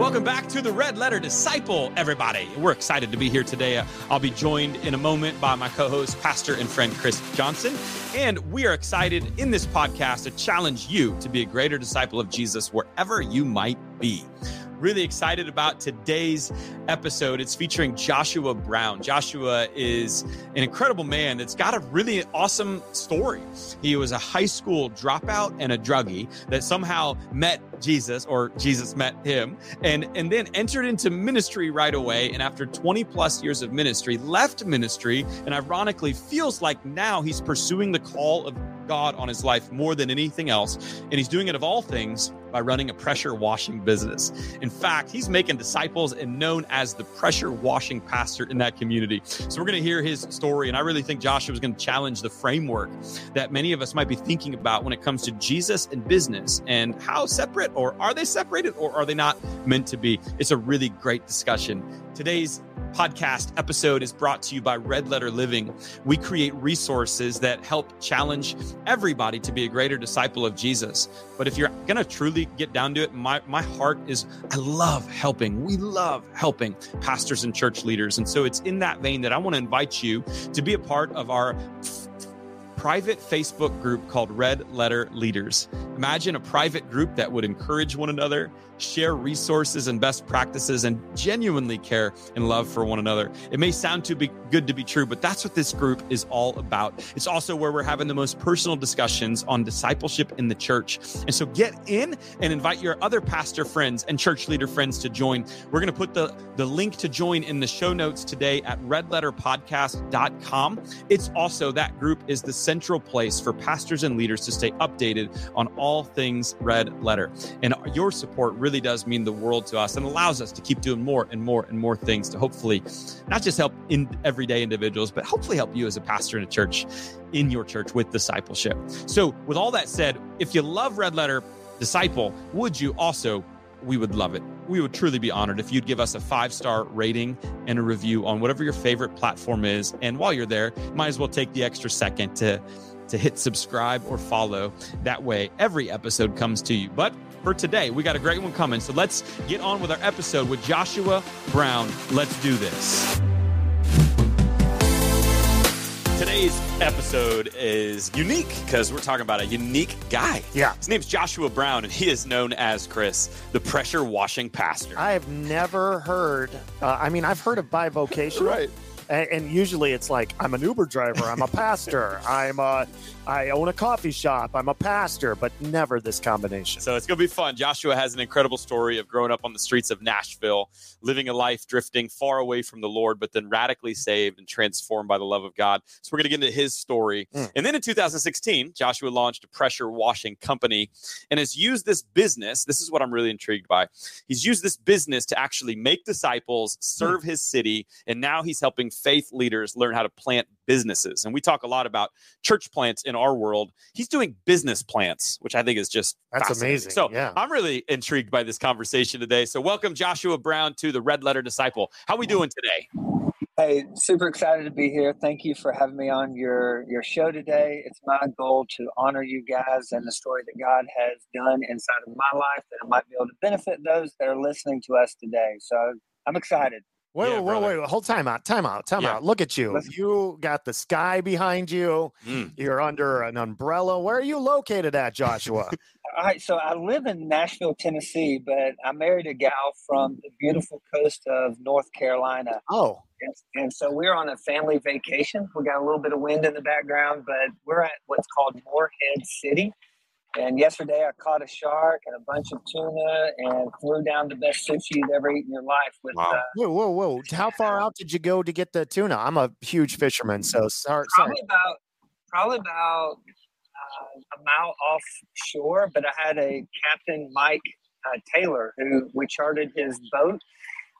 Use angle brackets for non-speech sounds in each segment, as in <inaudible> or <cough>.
Welcome back to the Red Letter Disciple, everybody. We're excited to be here today. Uh, I'll be joined in a moment by my co host, pastor and friend Chris Johnson. And we are excited in this podcast to challenge you to be a greater disciple of Jesus wherever you might be. Really excited about today's episode. It's featuring Joshua Brown. Joshua is an incredible man that's got a really awesome story. He was a high school dropout and a druggie that somehow met Jesus or Jesus met him and and then entered into ministry right away and after 20 plus years of ministry left ministry and ironically feels like now he's pursuing the call of God on his life more than anything else and he's doing it of all things by running a pressure washing business. In fact, he's making disciples and known as the pressure washing pastor in that community. So we're going to hear his story. And I really think Joshua is going to challenge the framework that many of us might be thinking about when it comes to Jesus and business and how separate or are they separated or are they not meant to be? It's a really great discussion. Today's podcast episode is brought to you by Red Letter Living. We create resources that help challenge everybody to be a greater disciple of Jesus. But if you're going to truly get down to it, my, my heart is I love helping. We love helping pastors and church leaders. And so it's in that vein that I want to invite you to be a part of our private Facebook group called Red Letter Leaders. Imagine a private group that would encourage one another, share resources and best practices, and genuinely care and love for one another. It may sound too be good to be true, but that's what this group is all about. It's also where we're having the most personal discussions on discipleship in the church. And so get in and invite your other pastor friends and church leader friends to join. We're going to put the, the link to join in the show notes today at redletterpodcast.com. It's also that group is the central place for pastors and leaders to stay updated on all things Red Letter. And your support really really does mean the world to us and allows us to keep doing more and more and more things to hopefully not just help in everyday individuals, but hopefully help you as a pastor in a church in your church with discipleship. So, with all that said, if you love Red Letter Disciple, would you also? We would love it. We would truly be honored if you'd give us a five star rating and a review on whatever your favorite platform is. And while you're there, might as well take the extra second to to hit subscribe or follow. That way, every episode comes to you. But for today, we got a great one coming. So let's get on with our episode with Joshua Brown. Let's do this. Today's episode is unique because we're talking about a unique guy. Yeah. His name's Joshua Brown, and he is known as Chris, the pressure washing pastor. I have never heard, uh, I mean, I've heard of bivocational. right. And, and usually it's like, I'm an Uber driver, I'm a pastor, <laughs> I'm a, I own a coffee shop, I'm a pastor, but never this combination. So it's going to be fun. Joshua has an incredible story of growing up on the streets of Nashville, living a life drifting far away from the Lord, but then radically saved and transformed by the love of God. So we're going to get into his story. Mm. And then in 2016, Joshua launched a pressure washing company and has used this business. This is what I'm really intrigued by. He's used this business to actually make disciples, serve his city, and now he's helping faith leaders learn how to plant businesses. And we talk a lot about church plants in our world. He's doing business plants, which I think is just That's amazing. So Yeah. I'm really intrigued by this conversation today. So welcome Joshua Brown to the Red Letter Disciple. How we doing today? Hey, super excited to be here. Thank you for having me on your your show today. It's my goal to honor you guys and the story that God has done inside of my life that I might be able to benefit those that are listening to us today. So I'm excited. Wait, Yeah, wait, wait, wait, hold time out, time out, time Yeah. out. Look at you. You got the sky behind you. Mm. You're under an umbrella. Where are you located at, Joshua? <laughs> All right, so I live in Nashville, Tennessee, but I married a gal from the beautiful coast of North Carolina. oh, And, and so we're on a family vacation. We got a little bit of wind in the background, but we're at what's called Morehead City. And yesterday I caught a shark and a bunch of tuna and flew down the best sushi you've ever eaten in your life with Wow. uh, whoa, whoa, whoa. How far out did you go to get the tuna? I'm a huge fisherman, so sorry. sorry. probably about probably about uh, a mile offshore. But I had a Captain Mike uh, Taylor who we chartered his boat,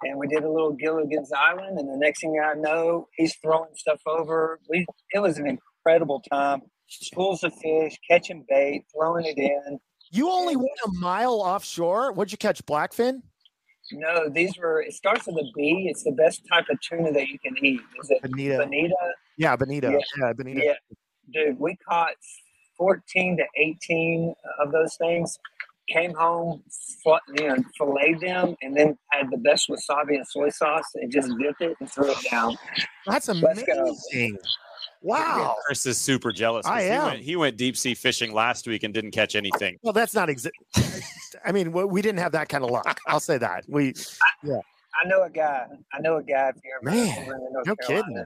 and we did a little Gilligan's Island. And the next thing I know, he's throwing stuff over. We it was an incredible time. Schools of fish, catching bait, throwing it in. You only went a mile offshore. What'd you catch? Blackfin? No, these were. It starts with a B. It's the best type of tuna that you can eat. Is it Bonita. bonita? Yeah, bonita. Yeah. Yeah, bonita. Yeah, dude, we caught 14 to 18 of those things. came home, you know, filleted them, and then had the best wasabi and soy sauce, and just dipped it and threw it down. That's amazing. Wow. Chris is super jealous. I he am. Went, he went deep sea fishing last week and didn't catch anything. Well, that's not exact. I mean, we we didn't have that kind of luck. I'll say that. We, yeah. I know a guy. I know a guy. If you're Man, North no Carolina. kidding.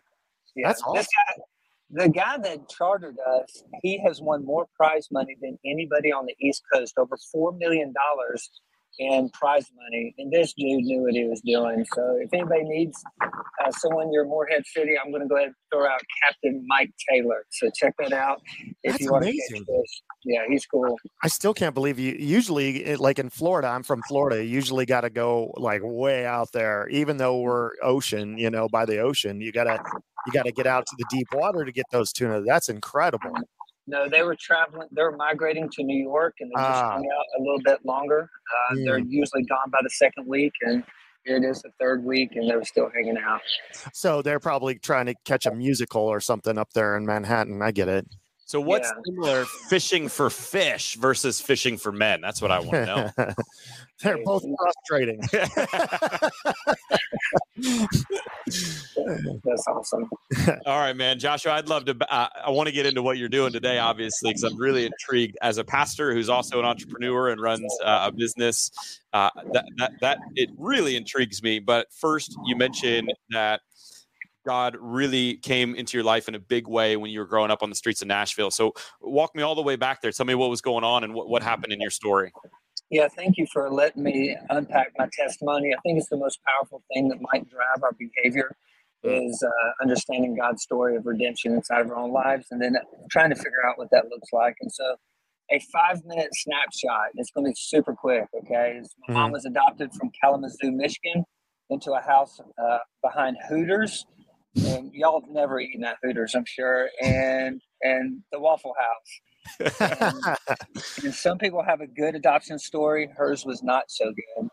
Yeah, That's this guy, the guy that chartered us, he has won more prize money than anybody on the East Coast. Over four million in prize money, and this dude knew what he was doing. So, if anybody needs uh, someone near Morehead City, I'm going to go ahead and throw out Captain Mike Taylor. So check that out if That's you want to amazing. catch fish. Yeah, he's cool. I still can't believe you. Usually, like in Florida, I'm from Florida. You usually got to go like way out there, even though we're ocean, you know, by the ocean. You gotta, you gotta get out to the deep water to get those tuna. That's incredible. No, they were traveling. They were migrating to New York, and they just Ah. hung out a little bit longer. Uh, They're usually gone by the second week, and here it is the third week, and they're still hanging out. So they're probably trying to catch a musical or something up there in Manhattan. I get it. So what's Yeah. similar fishing for fish versus fishing for men? That's what I want to know. <laughs> they're both frustrating. <laughs> That's awesome. All right, man, Joshua. I'd love to. Uh, I want to get into what you're doing today, obviously, because I'm really intrigued. As a pastor who's also an entrepreneur and runs uh, a business, uh, that that that it really intrigues me. But first, you mentioned that God really came into your life in a big way when you were growing up on the streets of Nashville. So, walk me all the way back there. Tell me what was going on and what, what happened in your story. Yeah, thank you for letting me unpack my testimony. I think it's the most powerful thing that might drive our behavior is uh, understanding God's story of redemption inside of our own lives, and then trying to figure out what that looks like. And so, a five-minute snapshot. It's going to be super quick. Okay, Is my mom was adopted from Kalamazoo, Michigan, into a house uh, behind Hooters, and y'all have never eaten at Hooters, I'm sure, and and the Waffle House. <laughs> And, and some people have a good adoption story. Hers was not so good.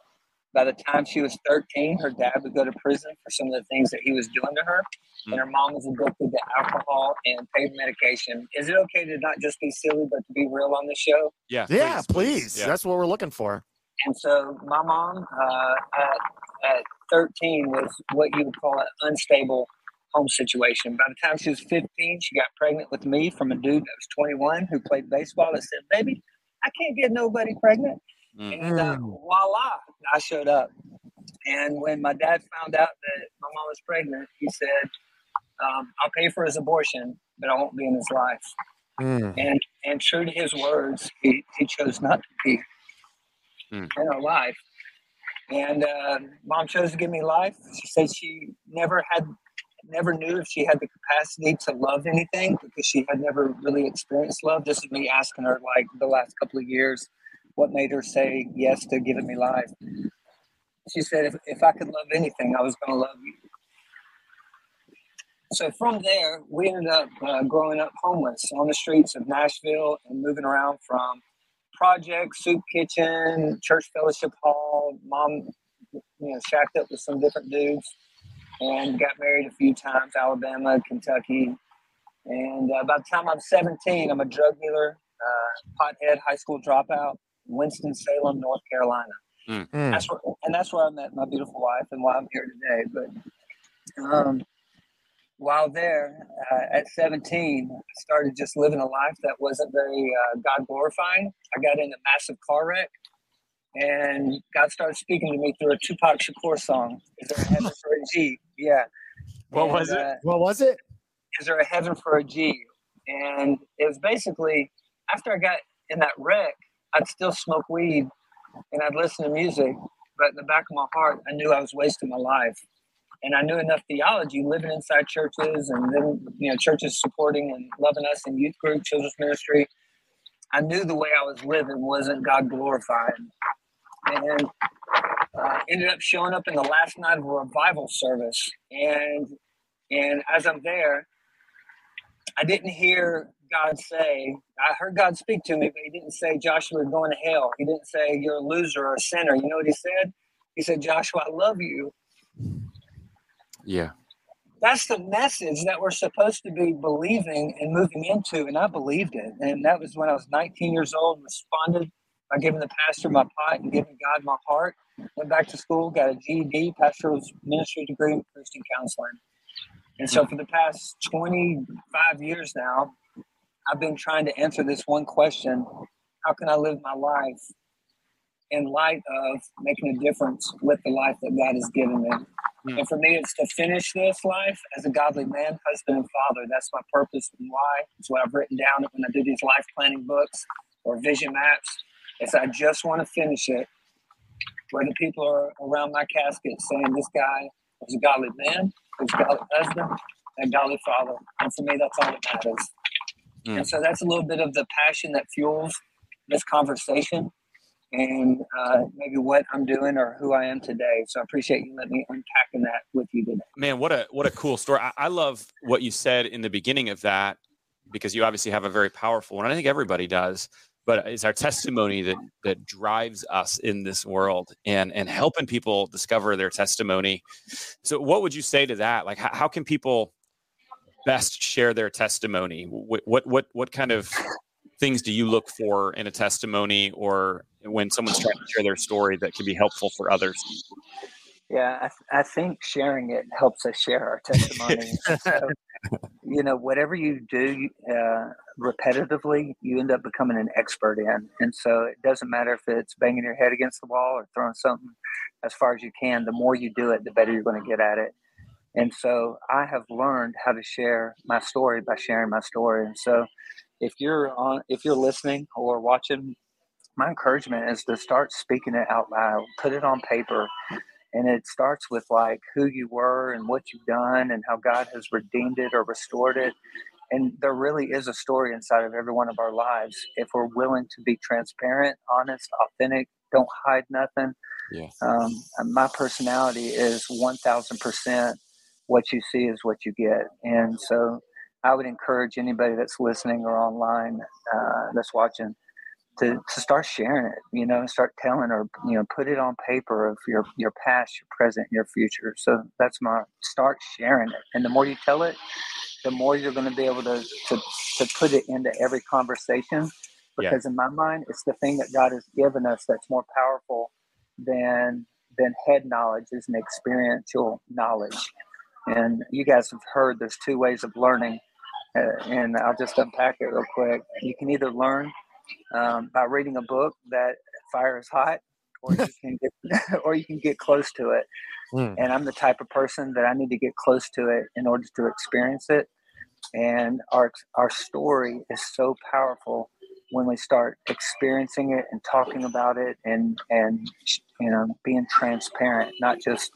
By the time she was 13, her dad would go to prison for some of the things that he was doing to her. And her mom was addicted to alcohol and pain medication. Is it okay to not just be silly, but to be real on the show? Yeah, yeah, please. Yeah. That's what we're looking for. And so my mom uh, at, at 13 was what you would call an unstable home situation. By the time she was 15, she got pregnant with me from a dude that was 21 who played baseball that said, Baby, I can't get nobody pregnant. Mm. And uh, Mm. voila, I showed up. And when my dad found out that my mom was pregnant, he said, um, I'll pay for his abortion, but I won't be in his life. Mm. And and true to his words, he, he chose not to be Hmm. in her life. And uh, mom chose to give me life. She said she never had, never knew if she had the capacity to love anything because she had never really experienced love. This is me asking her, like, the last couple of years, what made her say yes to giving me life. She said, if, if I could love anything, I was going to love you. So from there, we ended up uh, growing up homeless on the streets of Nashville and moving around from project, soup kitchen, church fellowship hall. Mom, you know, shacked up with some different dudes and got married a few times, Alabama, Kentucky. And uh, by the time I'm 17, I'm a drug dealer, uh, pothead, high school dropout, Winston Salem, North Carolina. Mm. That's where, and that's where I met my beautiful wife and why I'm here today. But um, while there uh, at 17, I started just living a life that wasn't very uh, God glorifying. I got in a massive car wreck, and God started speaking to me through a Tupac Shakur song. Is there a heaven <laughs> for a G? Yeah. What And, was it? uh, What was it? is there a heaven for a G? And it was basically after I got in that wreck, I'd still smoke weed and I'd listen to music, but in the back of my heart, I knew I was wasting my life. And I knew enough theology, living inside churches, and then you know churches supporting and loving us in youth group, children's ministry. I knew the way I was living wasn't God glorifying, and uh, ended up showing up in the last night of a revival service. And and as I'm there, I didn't hear God say, I heard God speak to me, but he didn't say, Joshua, you're going to hell. He didn't say, you're a loser or a sinner. You know what he said? He said, Joshua, I love you. Yeah. That's the message that we're supposed to be believing and moving into. And I believed it. And that was when I was 19 years old, responded by giving the pastor my pot and giving God my heart. Went back to school, got a GED, pastoral ministry degree in Christian counseling. And so for the past 25 years now, I've been trying to answer this one question How can I live my life in light of making a difference with the life that God has given me? Mm. And for me, it's to finish this life as a godly man, husband, and father. That's my purpose and why. It's what I've written down it when I do these life planning books or vision maps. Is I just want to finish it where the people are around my casket saying, This guy was a godly man, was a godly husband, and a godly father. And for me, that's all that matters. Mm. And so that's a little bit of the passion that fuels this conversation and uh, maybe what I'm doing or who I am today. So I appreciate you letting me unpacking that with you today. Man, what a what a cool story. I, I love what you said in the beginning of that because you obviously have a very powerful one. I think everybody does, but it's our testimony that that drives us in this world and and helping people discover their testimony. So, what would you say to that? Like, how, how can people best share their testimony? What what what what kind of things do you look for in a testimony or when someone's trying to share their story that can be helpful for others? Yeah, I, th- I think sharing it helps us share our testimony. <laughs> so, you know, whatever you do uh, repetitively, you end up becoming an expert in. And so it doesn't matter if it's banging your head against the wall or throwing something as far as you can. The more you do it, the better you're going to get at it. And so I have learned how to share my story by sharing my story. And so if you're on if you're listening or watching my encouragement is to start speaking it out loud put it on paper and it starts with like who you were and what you've done and how god has redeemed it or restored it and there really is a story inside of every one of our lives if we're willing to be transparent honest authentic don't hide nothing yeah. um, my personality is 1000% what you see is what you get and so I would encourage anybody that's listening or online uh, that's watching to, to start sharing it, you know, start telling or, you know, put it on paper of your, your past, your present, your future. So that's my start sharing it. And the more you tell it, the more you're going to be able to, to, to put it into every conversation. Because yeah. in my mind, it's the thing that God has given us that's more powerful than than head knowledge is an experiential knowledge. And you guys have heard there's two ways of learning uh, and I'll just unpack it real quick. You can either learn um, by reading a book that fires hot, or you <laughs> can get, <laughs> or you can get close to it. Mm. And I'm the type of person that I need to get close to it in order to experience it. And our our story is so powerful when we start experiencing it and talking about it and and you know being transparent, not just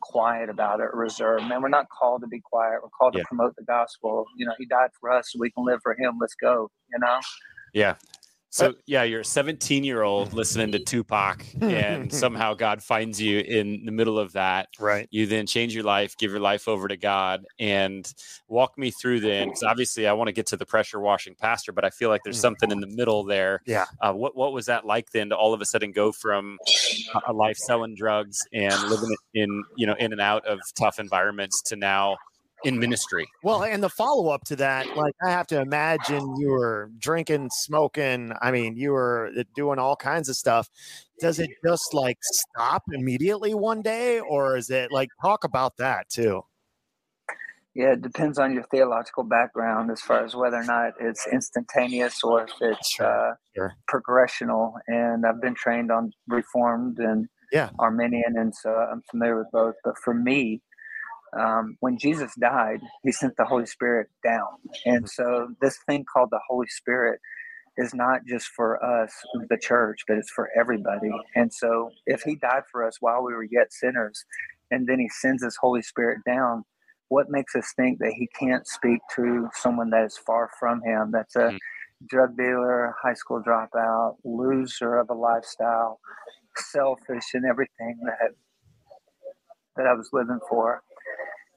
quiet about it, reserved. Man, we're not called to be quiet. We're called to promote the gospel. You know, He died for us so we can live for Him. Let's go. You know. Yeah, so yeah, you're a 17 year old listening to Tupac, and <laughs> somehow God finds you in the middle of that. Right. You then change your life, give your life over to God, and walk me through then. Because obviously, I want to get to the pressure washing pastor, but I feel like there's mm. something in the middle there. Yeah. Uh, what What was that like then to all of a sudden go from a life selling drugs and living in you know in and out of tough environments to now in ministry. Well, and the follow up to that, like I have to imagine you were drinking, smoking. I mean, you were uh, doing all kinds of stuff. Does it just like stop immediately one day, or is it like talk about that too? Yeah, it depends on your theological background as far as whether or not it's instantaneous or if it's sure, uh, sure. progressional. And I've been trained on Reformed and yeah. Arminian, and so I'm familiar with both. But for me, um, when Jesus died, he sent the Holy Spirit down. And so this thing called the Holy Spirit is not just for us, the church, but it's for everybody. And so if he died for us while we were yet sinners, and then he sends his Holy Spirit down, what makes us think that he can't speak to someone that is far from him, that's a mm-hmm. drug dealer, high school dropout, loser of a lifestyle, selfish and everything that that I was living for.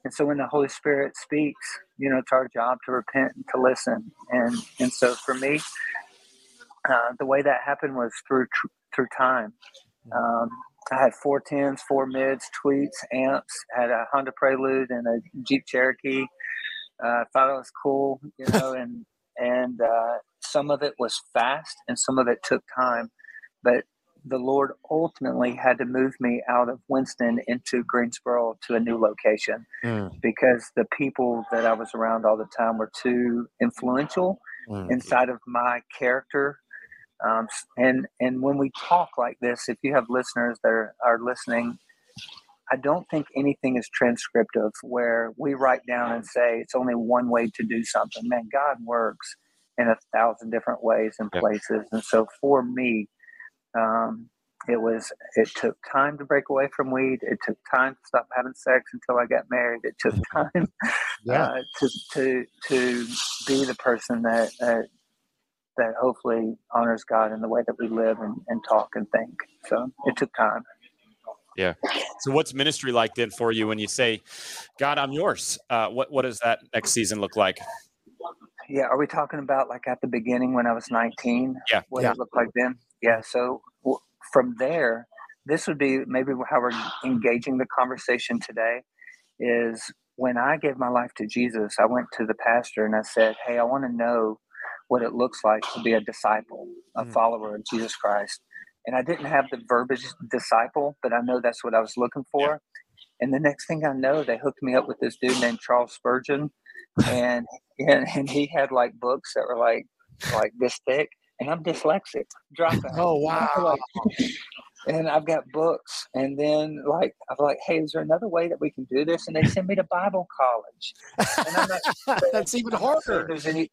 And so when the Holy Spirit speaks, you know, it's our job to repent and to listen. And and so for me, uh, the way that happened was through through time. Um, I had four tens, four mids, tweets, amps, had a Honda Prelude and a Jeep Cherokee. Uh, thought it was cool, you know, <laughs> and and uh, some of it was fast and some of it took time. but the Lord ultimately had to move me out of Winston into Greensboro to a new location mm. because the people that I was around all the time were too influential mm. inside of my character. Um, and and when we talk like this, if you have listeners that are, are listening, I don't think anything is transcriptive where we write down and say it's only one way to do something. Man, God works in a thousand different ways and places. And so for me, um, it was it took time to break away from weed. It took time to stop having sex until I got married. It took time yeah. uh, to to to be the person that that that hopefully honors God in the way that we live and, and talk and think. So it took time. Yeah. So what's ministry like then for you when you say, God, I'm yours? Uh, what what does that next season look like? Yeah. Are we talking about like at the beginning when I was 19? Yeah. What yeah. it looked like then? Yeah. So from there, this would be maybe how we're engaging the conversation today is when I gave my life to Jesus, I went to the pastor and I said, Hey, I want to know what it looks like to be a disciple, a mm. follower of Jesus Christ. And I didn't have the verbiage disciple, but I know that's what I was looking for. Yeah. And the next thing I know, they hooked me up with this dude named Charles Spurgeon. And, and, and he had like books that were like, like this thick and I'm dyslexic. Dropout. <laughs> Oh wow. <laughs> and I've got books, and then like I'm like, hey, is there another way that we can do this? And they send me to Bible college. And I'm not, <laughs> That's even harder. There's any,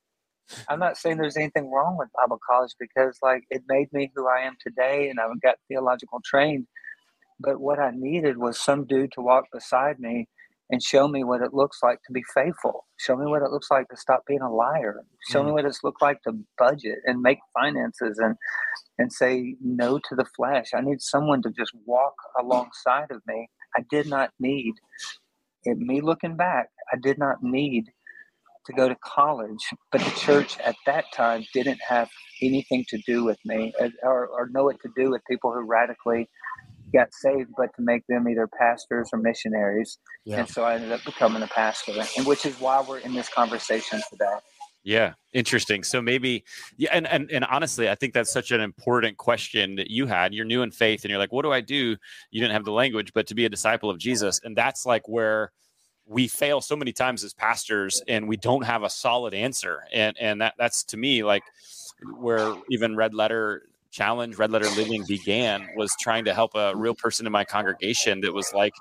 I'm not saying there's anything wrong with Bible college because like it made me who I am today, and I've got theological trained. But what I needed was some dude to walk beside me and show me what it looks like to be faithful. Show me what it looks like to stop being a liar. Show mm. me what it's looked like to budget and make finances and and say no to the flesh. I need someone to just walk alongside of me. I did not need it, me looking back, I did not need to go to college, but the church at that time didn't have anything to do with me or, or know what to do with people who radically got saved, but to make them either pastors or missionaries. Yeah. And so I ended up becoming a pastor, and which is why we're in this conversation today. Yeah, interesting. So maybe, yeah, and, and and honestly, I think that's such an important question that you had. You're new in faith, and you're like, "What do I do?" You didn't have the language, but to be a disciple of Jesus, and that's like where we fail so many times as pastors, and we don't have a solid answer. And and that that's to me like where even Red Letter challenge red letter living began was trying to help a real person in my congregation that was like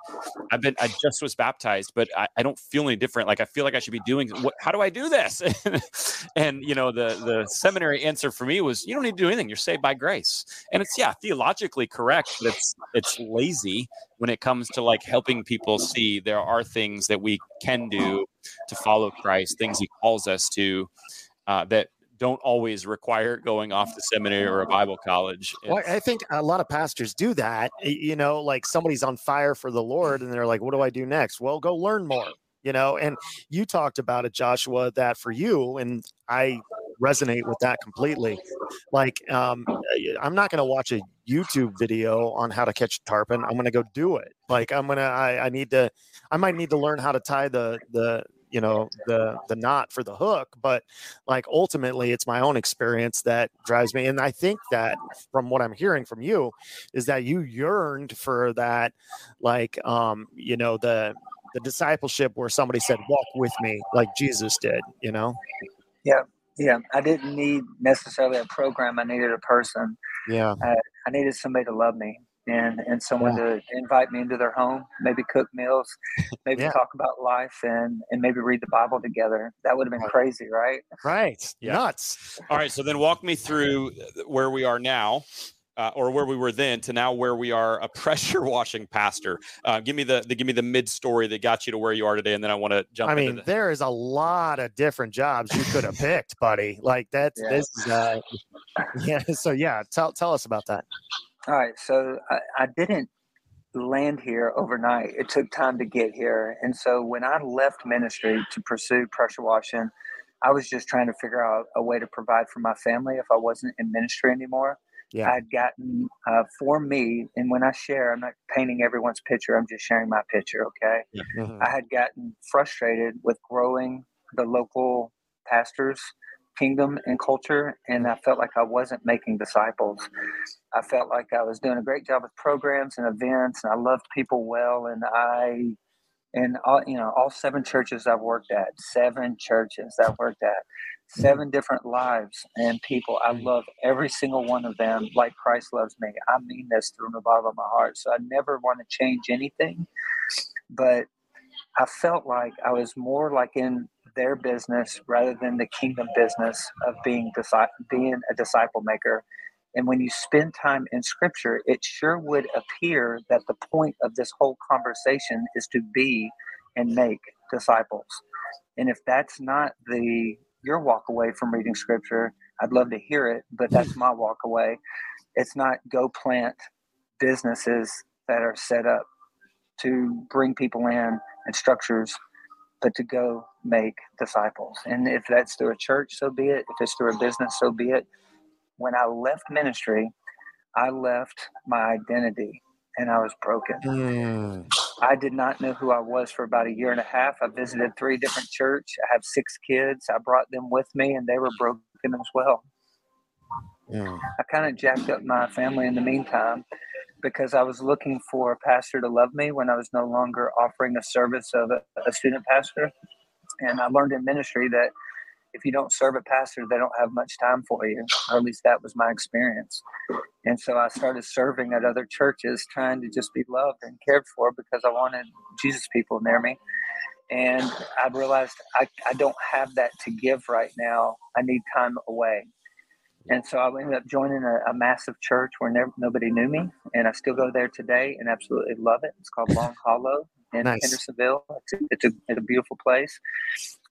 i've been i just was baptized but i, I don't feel any different. Like i feel like i should be doing what how do i do this? <laughs> And you know the the seminary answer for me was you don't need to do anything. You're saved by grace. And it's yeah theologically correct but it's it's lazy when it comes to like helping people see there are things that we can do to follow christ things he calls us to uh, that don't always require going off the seminary or a Bible college. Well, I think a lot of pastors do that. You know, like somebody's on fire for the Lord and they're like, what do I do next? Well, go learn more, you know. And you talked about it, Joshua, that for you, and I resonate with that completely. Like, um, I'm not going to watch a YouTube video on how to catch tarpon. I'm going to go do it. Like, I'm going to, I need to, I might need to learn how to tie the, the, you know the the knot for the hook but like ultimately it's my own experience that drives me and i think that from what i'm hearing from you is that you yearned for that like um you know the the discipleship where somebody said walk with me like jesus did you know? Yeah yeah i didn't need necessarily a program i needed a person. Yeah. I, I needed somebody to love me and and someone yeah. to invite me into their home, maybe cook meals, <laughs> maybe yeah. talk about life, and and maybe read the Bible together. That would have been right. crazy, right? Right. Yeah. Nuts. All right. So then walk me through where we are now. Uh, or where we were then to now where we are a <laughs> pressure washing pastor. Uh, give me the, the, give me the mid story that got you to where you are today, and then I want to jump. I mean, the- there is a lot of different jobs you could have <laughs> picked, buddy. Like that's yeah. this. Uh, yeah. So yeah, tell tell us about that. All right. So I, I didn't land here overnight. It took time to get here. And so when I left ministry to pursue pressure washing, I was just trying to figure out a way to provide for my family if I wasn't in ministry anymore. Yeah. I'd gotten uh, for me, and when I share, I'm not painting everyone's picture, I'm just sharing my picture, okay? Mm-hmm. I had gotten frustrated with growing the local pastors kingdom and culture, and I felt like I wasn't making disciples. I felt like I was doing a great job with programs and events, and I loved people well, and I and all you know all seven churches I've worked at, seven churches I've worked at, mm-hmm. seven different lives and people. I mm. love every single one of them like Christ loves me. I mean this through the bottom of my heart. So I never want to change anything, but I felt like I was more like in their business rather than the kingdom business of being being a disciple maker. And when you spend time in scripture, it sure would appear that the point of this whole conversation is to be and make disciples. And if that's not the your walk away from reading scripture, I'd love to hear it, but that's my walk away. It's not go plant businesses that are set up to bring people in and structures, but to go make disciples. And if that's through a church, so be it. If it's through a business, so be it when I left ministry, I left my identity and I was broken. Mm. I did not know who I was for about a year and a half. I visited three different church. I have six kids. I brought them with me and they were broken as well. Mm. I kind of jacked up my family in the meantime because I was looking for a pastor to love me when I was no longer offering a service of a, a student pastor. And I learned in ministry that if you don't serve a pastor, they don't have much time for you. Or at least that was my experience. And so I started serving at other churches, trying to just be loved and cared for because I wanted Jesus people near me. And I realized I, I don't have that to give right now. I need time away. And so I ended up joining a, a massive church where never, nobody knew me. And I still go there today and absolutely love it. It's called Long <laughs> Hollow in nice. Hendersonville. It's a, it's, a, it's a beautiful place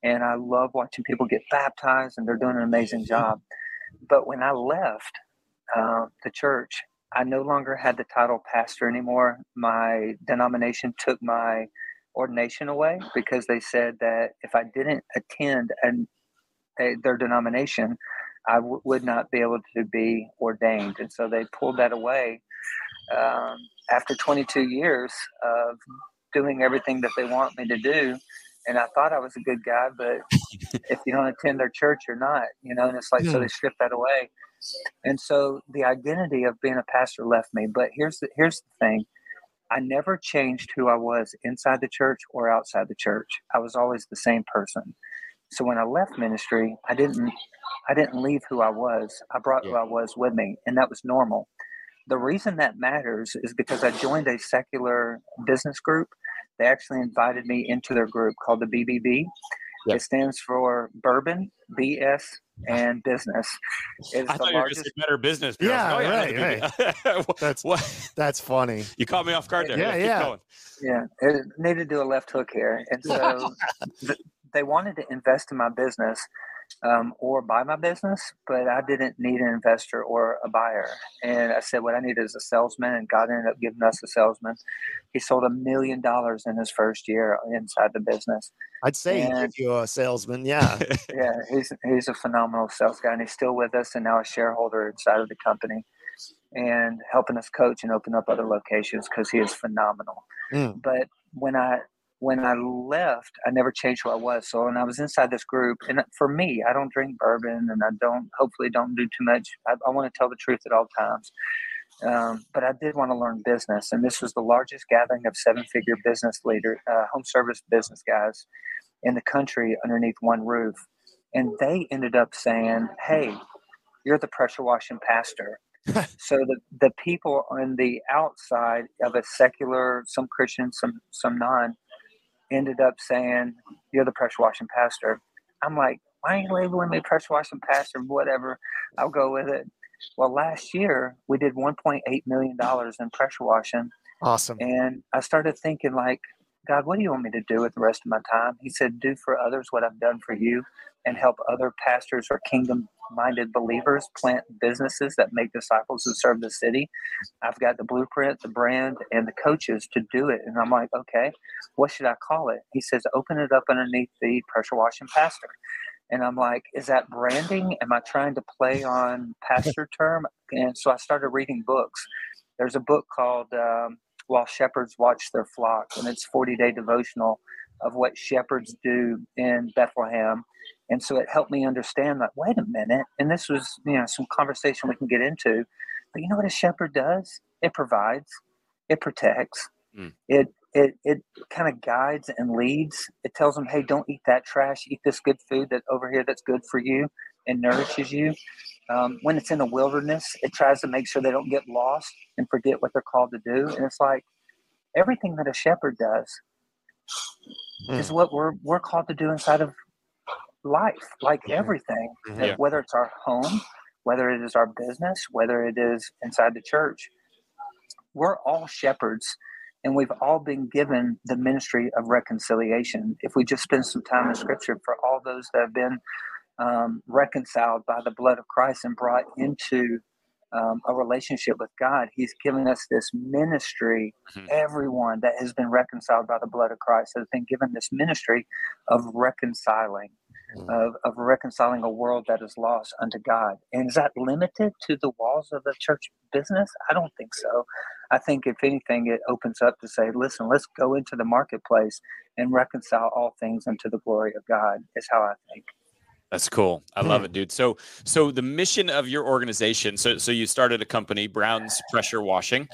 and I love watching people get baptized, and they're doing an amazing job. But when I left uh, the church, I no longer had the title pastor anymore. My denomination took my ordination away because they said that if I didn't attend and their denomination, I w- would not be able to be ordained, and so they pulled that away. Um, after 22 years of doing everything that they want me to do, and I thought I was a good guy, but <laughs> if you don't attend their church, you're not, you know. And it's like so they stripped that away, and so the identity of being a pastor left me. But here's the here's the thing: I never changed who I was inside the church or outside the church. I was always the same person. So when I left ministry, I didn't I didn't leave who I was. I brought yeah. who I was with me, and that was normal. The reason that matters is because I joined a secular business group they actually invited me into their group called the BBB. It stands for Bourbon, BS, and Business. <laughs> It's I thought you were just better business. Yeah, oh, yeah, right, right. <laughs> that's what? that's funny. <laughs> You caught me off guard there. Yeah, yeah. Yeah, it needed to do a left hook here, and so th- they wanted to invest in my business um, or buy my business, but I didn't need an investor or a buyer. And I said, what I need is a salesman, and God ended up giving us a salesman. He sold a million dollars in his first year inside the business. I'd say and, he you a salesman, yeah. <laughs> yeah, he's he's a phenomenal sales guy, and he's still with us, and now a shareholder inside of the company, and helping us coach and open up other locations because he is phenomenal. Mm. But when I when I left, I never changed who I was. So when I was inside this group, and for me, I don't drink bourbon, and I don't hopefully don't do too much. I, I want to tell the truth at all times. Um, but I did want to learn business, and this was the largest gathering of seven-figure business leader, uh, home service business guys in the country underneath one roof. And they ended up saying, "Hey, you're the pressure washing pastor." <laughs> so the the people on the outside of a secular, some Christian, some some non, ended up saying, You're the pressure washing pastor. I'm like, Why are you labeling me pressure washing pastor? Whatever. I'll go with it. Well, last year we did $1.8 million in pressure washing. Awesome. And I started thinking, like, God, what do you want me to do with the rest of my time? He said, Do for others what I've done for you and help other pastors or kingdom minded believers plant businesses that make disciples who serve the city. I've got the blueprint, the brand, and the coaches to do it. And I'm like, okay, what should I call it? He says, open it up underneath the pressure washing pastor. And I'm like, is that branding? Am I trying to play on pastor term? And so I started reading books. There's a book called um, While Shepherds Watch Their Flock, and it's 40 day devotional of what shepherds do in Bethlehem. And so it helped me understand that, wait a minute. And this was, you know, some conversation we can get into. But you know what a shepherd does? It provides, it protects, mm. it it it kind of guides and leads. It tells them, hey, don't eat that trash. Eat this good food that over here that's good for you and nourishes you. Um, when it's in the wilderness, it tries to make sure they don't get lost and forget what they're called to do. And it's like everything that a shepherd does mm. is what we're we're called to do inside of life, like mm-hmm. everything. Mm-hmm. Yeah. Whether it's our home, whether it is our business, whether it is inside the church, we're all shepherds and we've all been given the ministry of reconciliation. If we just spend some time in Scripture for all those that have been um, reconciled by the blood of Christ and brought into um, a relationship with God, He's given us this ministry. Mm-hmm. Everyone that has been reconciled by the blood of Christ has been given this ministry of reconciling of, of reconciling a world that is lost unto God. And is that limited to the walls of the church business? I don't think so. I think, if anything, it opens up to say, listen, let's go into the marketplace and reconcile all things unto the glory of God, is how I think. That's cool. I love it, dude. So, so the mission of your organization. So, so you started a company, Brown's Pressure Washing,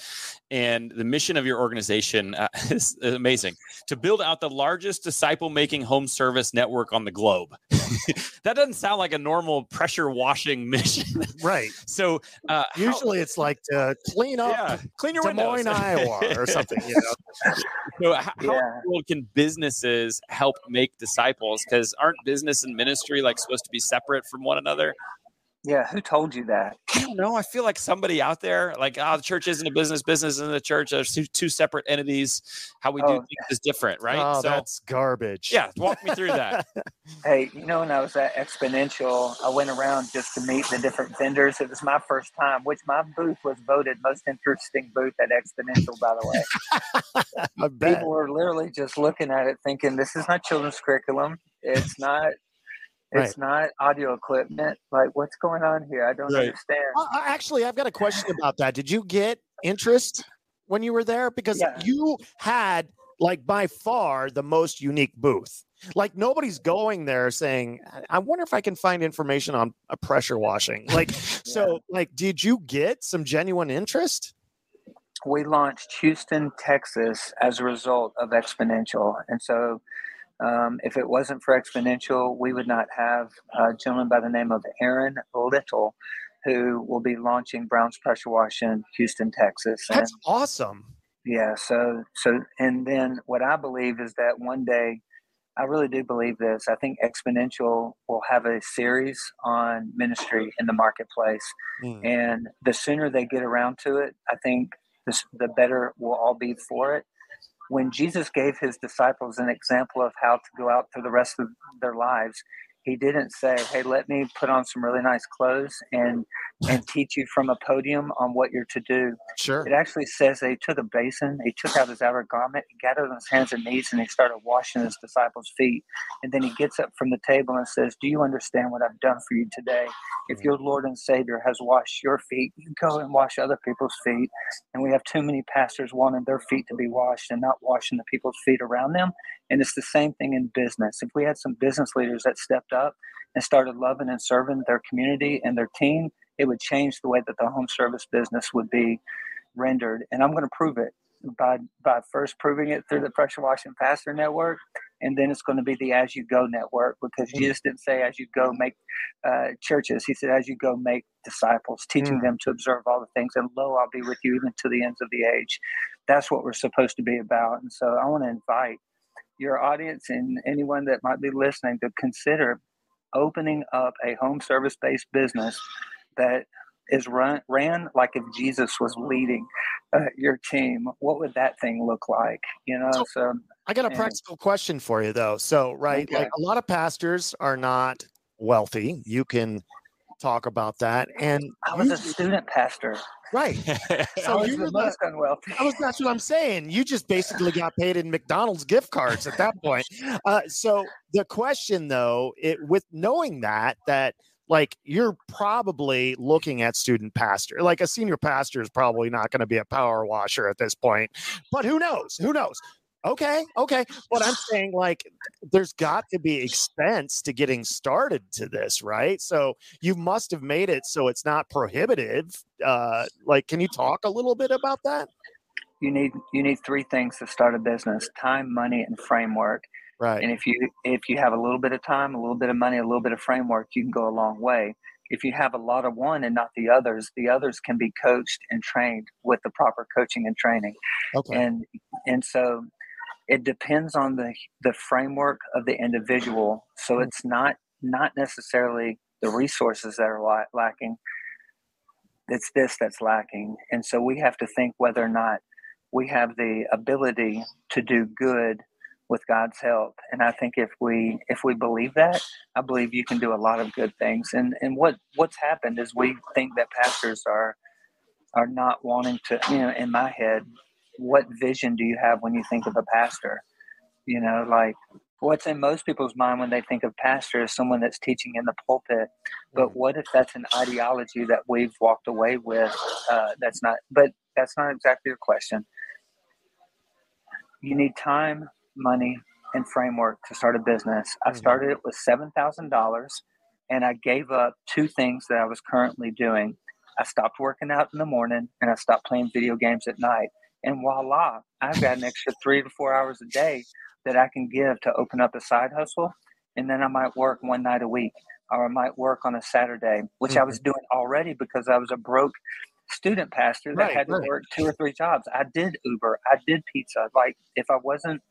and the mission of your organization uh, <laughs> is amazing to build out the largest disciple-making home service network on the globe. <laughs> that doesn't sound like a normal pressure washing <laughs> mission, right? So, uh, usually how, it's like to clean up, yeah, clean your Des Moines, Iowa, or something. You know? so, how, yeah. how can businesses help make disciples? Because aren't business and ministry like supposed to be separate from one another? Yeah, who told you that? I don't know. I feel like somebody out there, like, oh, the church isn't a business, business isn't a church. There's two, two separate entities. How we do oh, things is different, right? Oh, so, that's garbage. Yeah, walk me through that. <laughs> hey, you know, when I was at Exponential, I went around just to meet the different vendors. It was my first time, which my booth was voted most interesting booth at Exponential, by the way. <laughs> People were literally just looking at it thinking, this is not children's curriculum. It's not it's right. not audio equipment. Like, what's going on here? I don't right. understand. Uh, actually, I've got a question about that. Did you get interest when you were there? Because yeah. you had, like, by far the most unique booth. Like, nobody's going there saying, I wonder if I can find information on a pressure washing. <laughs> Like, yeah. so, like, did you get some genuine interest? We launched Houston, Texas as a result of Exponential. And so, um, if it wasn't for Exponential, we would not have a gentleman by the name of Aaron Little, who will be launching Brown's Pressure Wash in Houston, Texas. That's and, awesome. Yeah. So, so, and then what I believe is that one day, I really do believe this. I think Exponential will have a series on ministry in the marketplace. Mm. And the sooner they get around to it, I think the better we'll all be for it when Jesus gave his disciples an example of how to go out through the rest of their lives, he didn't say, "Hey, let me put on some really nice clothes and and teach you from a podium on what you're to do." Sure. It actually says they took a basin, he took out his outer garment, he gathered on his hands and knees, and he started washing his disciples' feet. And then he gets up from the table and says, "Do you understand what I've done for you today? If mm. your Lord and Savior has washed your feet, you go and wash other people's feet." And we have too many pastors wanting their feet to be washed and not washing the people's feet around them. And it's the same thing in business. If we had some business leaders that stepped up and started loving and serving their community and their team, it would change the way that the home service business would be rendered. And I'm going to prove it by by first proving it through the pressure washing pastor network and then it's going to be the as you go network because mm. jesus didn't say as you go make uh, churches he said as you go make disciples teaching mm. them to observe all the things and lo i'll be with you even to the ends of the age that's what we're supposed to be about and so i want to invite your audience and anyone that might be listening to consider opening up a home service based business that is run ran like if Jesus was leading uh, your team, what would that thing look like? You know, so, so I got a practical question for you though. So, right, okay. like a lot of pastors are not wealthy. You can talk about that. And I was you, a student pastor. Right. <laughs> So you were the most unwealthy. I was, that's what I'm saying. You just basically got paid in McDonald's gift cards at that point. Uh, so the question though, it with knowing that that like you're probably looking at student pastor. Like a senior pastor is probably not going to be a power washer at this point, but who knows? Who knows? Okay, okay. But I'm saying like there's got to be expense to getting started to this, right? So you must have made it so it's not prohibitive. Uh like can you talk a little bit about that? You need you need three things to start a business: time, money, and framework. Right. And if you if you have a little bit of time, a little bit of money, a little bit of framework, you can go a long way. If you have a lot of one and not the others, the others can be coached and trained with the proper coaching and training. Okay. And and so it depends on the the framework of the individual. So Mm. it's not not necessarily the resources that are la- lacking. It's this that's lacking, and so we have to think whether or not we have the ability to do good with God's help. And I think if we if we believe that, I believe you can do a lot of good things. And and what what's happened is we think that pastors are are not wanting to. You know, in my head, what vision do you have when you think of a pastor? You know, like what's in most people's mind when they think of pastor is someone that's teaching in the pulpit. But what if that's an ideology that we've walked away with? Uh, that's not. But that's not exactly your question. You need time, money, and framework to start a business. I Mhm. started it with seven thousand dollars, and I gave up two things that I was currently doing. I stopped working out in the morning, and I stopped playing video games at night. And voila, I've got an extra three to four hours a day that I can give to open up a side hustle. And then I might work one night a week, or I might work on a Saturday, which I was doing already because I was a broke student pastor that Right, had to right. work two or three jobs. I did Uber, I did pizza. Like if I wasn't,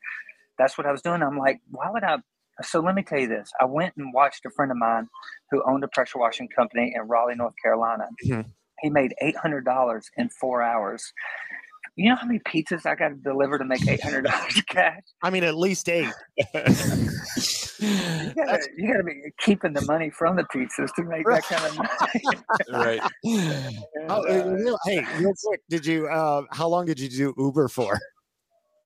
that's what I was doing. I'm like, why would I? So let me tell you this. I went and watched a friend of mine who owned a pressure washing company in Raleigh, North Carolina. Mhm. He made eight hundred dollars in four hours. You know how many pizzas I got to deliver to make eight hundred dollars <laughs> cash? I mean at least eight. <laughs> You gotta, you gotta be keeping the money from the pizzas to make that kind of money. <laughs> right. Oh, And, uh, real- hey, real quick, did you uh how long did you do Uber for?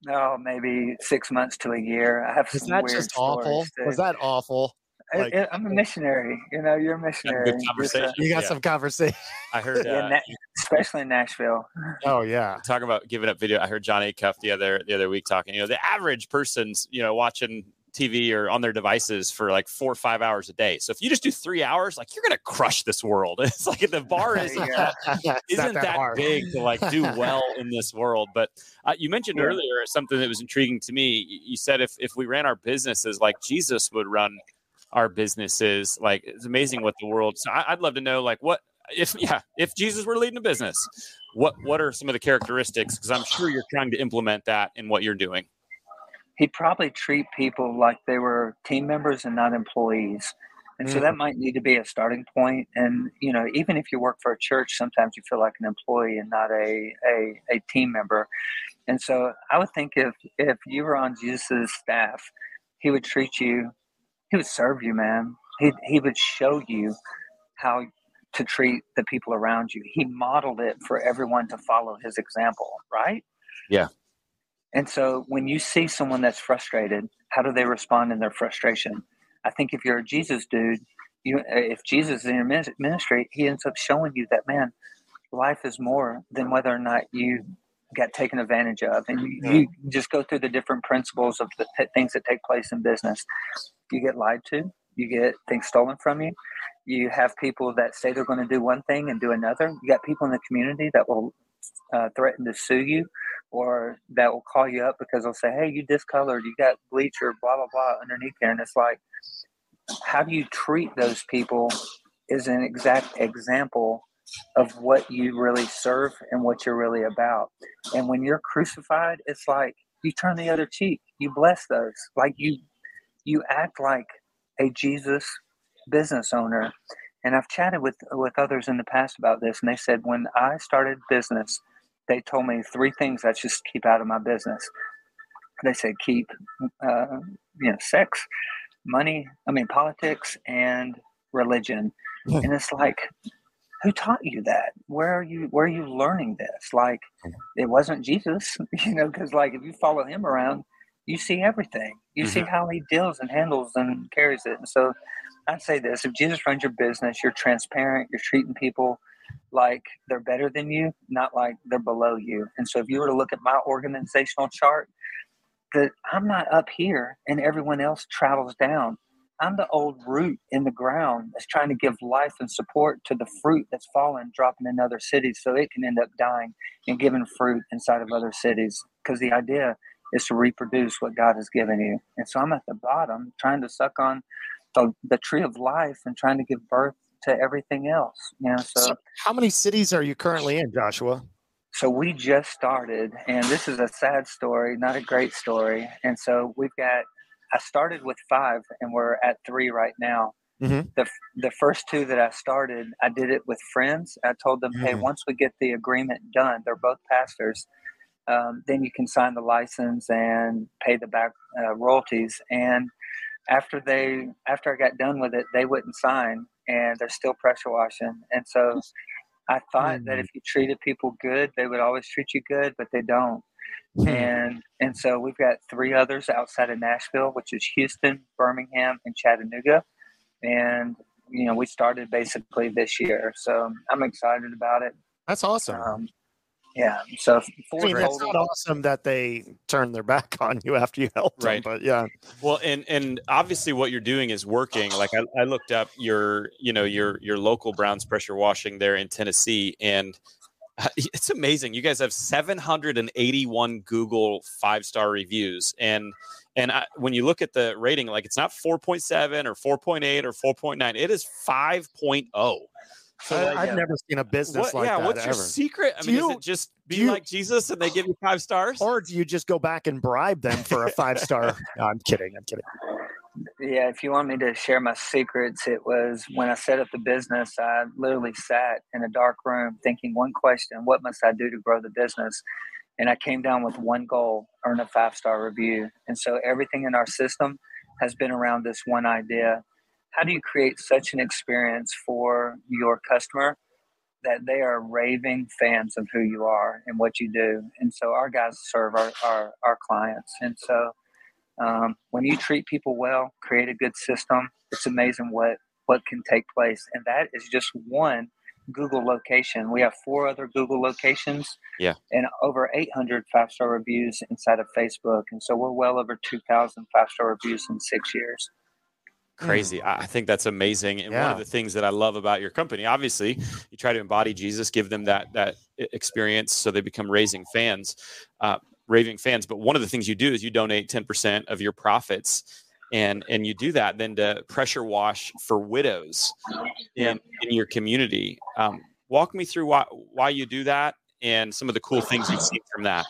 No, maybe six months to a year. I have Was some that just awful? stories, too. Was that awful? I- like- I, am a missionary. You know, you're a missionary. good You're conversation. You got Yeah. some conversation. I <laughs> heard Yeah, uh, Na- especially in Nashville. Oh <laughs> yeah. talking about giving up video. I heard Jon Acuff the other the other week talking. You know, the average person's you know watching TV or on their devices for like four or five hours a day. So if you just do three hours, like you're gonna crush this world. <laughs> It's like the bar <laughs> is Yeah. <laughs> Not isn't that, hard. big to like do well in this world. But uh, you mentioned Yeah. earlier something that was intriguing to me. You said if if we ran our businesses like Jesus would run our businesses, like it's amazing what the world. So I, I'd love to know like what if yeah if Jesus were leading a business, what what are some of the characteristics? Because I'm sure you're trying to implement that in what you're doing. He'd probably treat people like they were team members and not employees. And so Mm. that might need to be a starting point. And you know, even if you work for a church, sometimes you feel like an employee and not a a, a team member. And so I would think if if you were on Jesus' staff, he would treat you, he would serve you, man. He he would show you how to treat the people around you. He modeled it for everyone to follow his example, right? Yeah. And so when you see someone that's frustrated, how do they respond in their frustration? I think if you're a Jesus dude, you uh, if Jesus is in your ministry, he ends up showing you that man, life is more than whether or not you got taken advantage of, and you, mm-hmm. you just go through the different principles of the things that take place in business. You get lied to, you get things stolen from you. You have people that say they're going to do one thing and do another. You got people in the community that will uh, threaten to sue you or that will call you up because they'll say, "Hey, you discolored, you got bleach or blah blah blah underneath there," and it's like, how do you treat those people is an exact example of what you really serve and what you're really about. And when you're crucified, it's like you turn the other cheek, you bless those, like you you act like a Jesus business owner. And I've chatted with with others in the past about this, and they said when I started business, they told me three things I should keep out of my business. They said keep, uh, you know, sex, money. I mean, politics and religion. and it's like, who taught you that? Where are you? Where are you learning this? Like, it wasn't Jesus, <laughs> you know, because like if you follow him around, you see everything. You see mm-hmm. how he deals and handles and carries it. And so, I'd say this: if Jesus runs your business, you're transparent. You're treating people like they're better than you, not like they're below you. And so, if you were to look at my organizational chart, that I'm not up here and everyone else travels down. I'm the old root in the ground that's trying to give life and support to the fruit that's fallen, dropping in other cities so it can end up dying and giving fruit inside of other cities. Because the idea is to reproduce what God has given you. And so I'm at the bottom trying to suck on the, the tree of life and trying to give birth to everything else. You know, so, So, how many cities are you currently in, Joshua? so we just started, and this is a sad story, not a great story. And so we've got, I started with five, and we're at three right now. Mhm. The, the first two that I started, I did it with friends. I told them, hey, Mm. once we get the agreement done, they're both pastors, um, then you can sign the license and pay the back uh, royalties. And after they, after I got done with it, they wouldn't sign, and they're still pressure washing. And so I thought that Mm. if you treated people good, they would always treat you good, but they don't. Hmm. And and so we've got three others outside of Nashville, which is Houston, Birmingham, and Chattanooga. And you know, we started basically this year, so I'm excited about it. That's awesome. Um, yeah, so I mean, it's not awesome that they turn their back <laughs> on you after you helped Right. them, but yeah. Well, and and obviously what you're doing is working. Like I, I looked up your, you know, your your local Browns pressure washing there in Tennessee, and uh, <laughs> it's amazing. You guys have 781 Google five star reviews, and and I, when you look at the rating, like it's not 4.7 or 4.8 or 4.9, it is 5.0. So I, like, I've yeah. never seen a business what, like yeah, that Yeah, what's ever. your secret? I Do mean, you- is it just be you- like Jesus and they give you five stars? or do you just go back and bribe them for a five star? <laughs> no, I'm kidding. I'm kidding. Yeah, if you want me to share my secrets, it was when I set up the business, I literally sat in a dark room thinking one question what must I do to grow the business? And I came down with one goal earn a five star review. And so everything in our system has been around this one idea. How do you create such an experience for your customer that they are raving fans of who you are and what you do? And so our guys serve our, our, our clients. And so um, when you treat people well, create a good system, it's amazing what what can take place. And that is just one Google location. We have four other Google locations. Yeah. And over 800 five star reviews inside of Facebook. And so we're well over 2,000 five star reviews in six years. Crazy. I I think that's amazing. And one of the things that I love about your company, obviously, you try to embody Jesus, give them that that experience, so they become raising fans, uh, raving fans. But one of the things you do is you donate ten percent of your profits, and and you do that then to pressure wash for widows in in your community. Um, walk me through why why you do that and some of the cool things you've seen from that.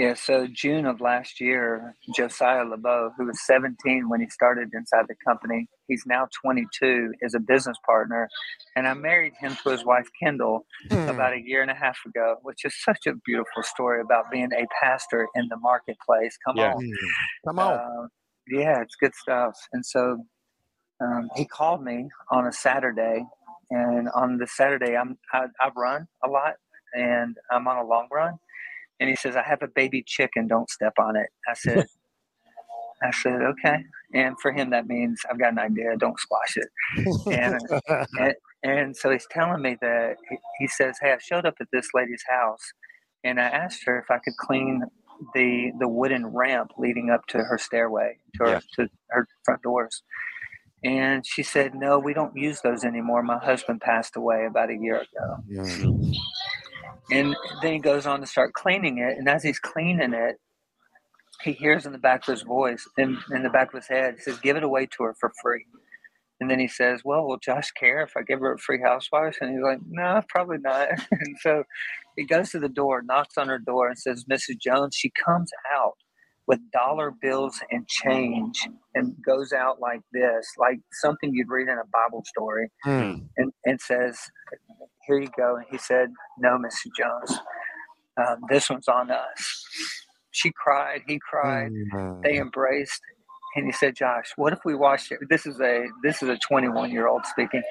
Yeah, so June of last year, Josiah LeBeau, who was 17 when he started inside the company, he's now 22, is a business partner. And I married him to his wife, Kendall, Hmm. about a year and a half ago, which is such a beautiful story about being a pastor in the marketplace. Come Yeah. on. Hmm. Come on. Uh, yeah, it's good stuff. And so um, he called me on a Saturday, and on the Saturday, I'm I, I run a lot, and I'm on a long run. And he says, "I have a baby chicken. Don't step on it." I said, <laughs> "I said okay." And for him, that means I've got an idea. Don't squash it. <laughs> And and so he's telling me that he, he says, "Hey, I showed up at this lady's house, and I asked her if I could clean the the wooden ramp leading up to her stairway to her Yeah. to her front doors." And she said, "No, we don't use those anymore. My husband passed away about a year ago." Hmm. And then he goes on to start cleaning it. And as he's cleaning it, he hears in the back of his voice, in, in the back of his head, he says, Give it away to her for free. And then he says, Well, will Josh care if I give her a free housewife? And he's like, No, probably not. <laughs> and so he goes to the door, knocks on her door, and says, Mrs. Jones. She comes out with dollar bills and change and goes out like this, like something you'd read in a Bible story Hmm. and, and says, Here you go. And he said, No, Mrs. Jones, um, this one's on us. She cried, he cried, Hmm. they embraced. And he said, Josh, what if we washed it? This is a this is a 21 year old speaking.